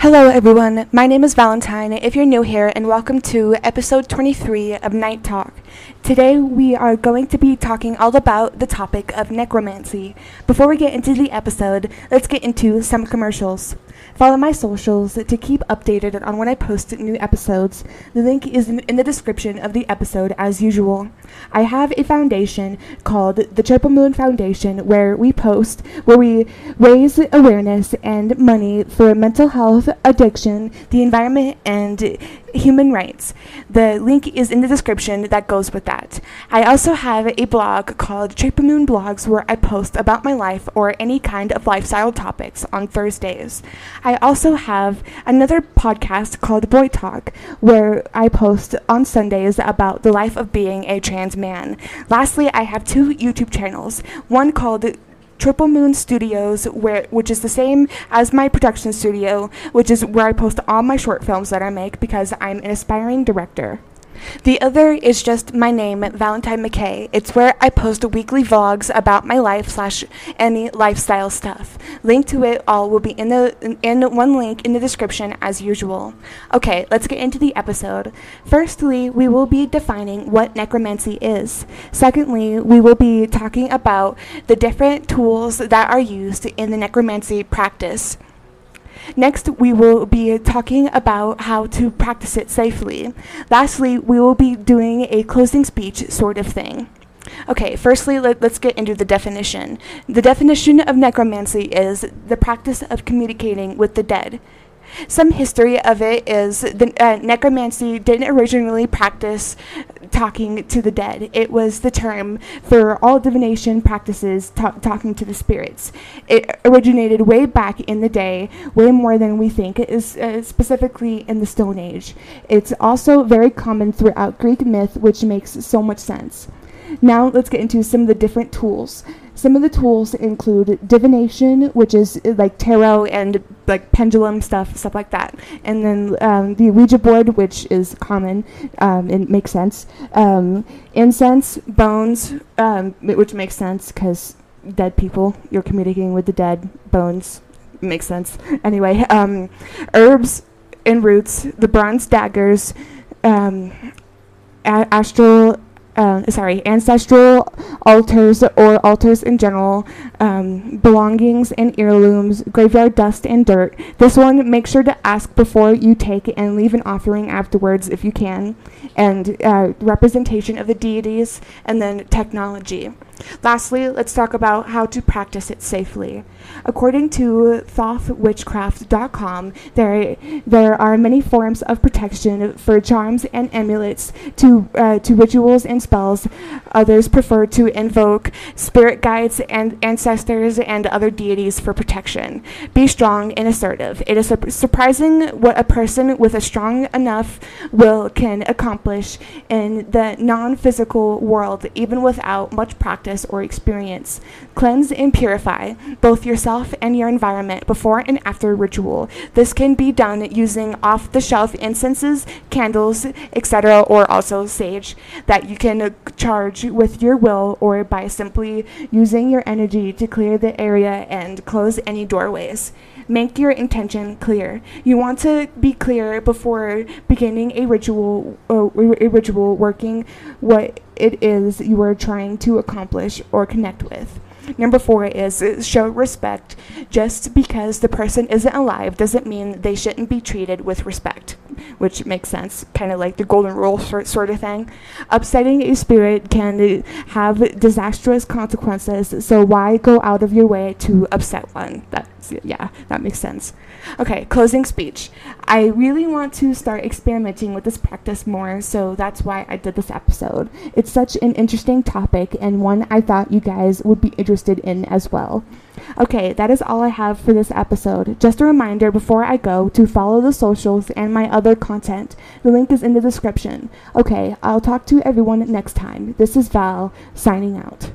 Hello, everyone. My name is Valentine. If you're new here, and welcome to episode 23 of Night Talk. Today, we are going to be talking all about the topic of necromancy. Before we get into the episode, let's get into some commercials. Follow my socials to keep updated on when I post new episodes. The link is in, the description of the episode as usual. I have a foundation called the Triple Moon Foundation where we post, where we raise awareness and money for mental health, addiction, the environment, and human rights. The link is in the description that goes with that. I also have a blog called Triple Moon Blogs where I post about my life or any kind of lifestyle topics on Thursdays. I also have another podcast called Boy Talk where I post on Sundays about the life of being a trans man. Lastly, I have two YouTube channels, one called Triple Moon Studios, where which is the same as my production studio, which is where I post all my short films that I make because I'm an aspiring director. The other is just my name, Valentine McKay. It's where I post weekly vlogs about my life slash any lifestyle stuff. Link to it all will be in the in one link in the description as usual. Okay, let's get into the episode. Firstly, we will be defining what necromancy is. Secondly, we will be talking about the different tools that are used in the necromancy practice. Next, we will be talking about how to practice it safely. Lastly, we will be doing a closing speech sort of thing. Okay, firstly, let, us get into the definition. The definition of necromancy is the practice of communicating with the dead. Some history of it is the uh, necromancy didn't originally practice talking to the dead. It was the term for all divination practices talking to the spirits. It originated way back in the day, way more than we think. It is uh, specifically in the Stone Age. It's also very common throughout Greek myth, which makes so much sense. Now let's get into some of the different tools. Some of the tools include divination, which is uh, like tarot and like pendulum stuff, stuff like that. And then um, the Ouija board, which is common, um, makes sense. Um, incense, bones, um, which makes sense because dead people, you're communicating with the dead. Bones makes sense. Anyway, um, herbs and roots, the bronze daggers, um, astral uh, sorry, ancestral altars or altars in general, um, belongings and heirlooms, graveyard dust and dirt. This one, make sure to ask before you take and leave an offering afterwards if you can, and uh, representation of the deities, and then technology. Lastly, let's talk about how to practice it safely. According to thothwitchcraft.com, there, there are many forms of protection for charms and amulets to, uh, to rituals and spells. Others prefer to invoke spirit guides and ancestors and other deities for protection. Be strong and assertive. It is su- surprising what a person with a strong enough will can accomplish in the non physical world, even without much practice practice or experience. Cleanse and purify both yourself and your environment before and after ritual. This can be done using off the shelf incenses, candles, etc., or also sage that you can charge with your will or by simply using your energy to clear the area and close any doorways. Make your intention clear. You want to be clear before beginning a ritual, uh, a ritual working what it is you are trying to accomplish or connect with. Number four is show respect. Just because the person isn't alive doesn't mean they shouldn't be treated with respect, which makes sense, kind of like the golden rule sort, sort of thing. Upsetting a spirit can have disastrous consequences, so why go out of your way to upset one? Yeah, that makes sense. Okay, closing speech. I really want to start experimenting with this practice more, so that's why I did this episode. It's such an interesting topic and one I thought you guys would be interested in as well. Okay, that is all I have for this episode. Just a reminder before I go to follow the socials and my other content. The link is in the description. Okay, I'll talk to everyone next time. This is Val, signing out.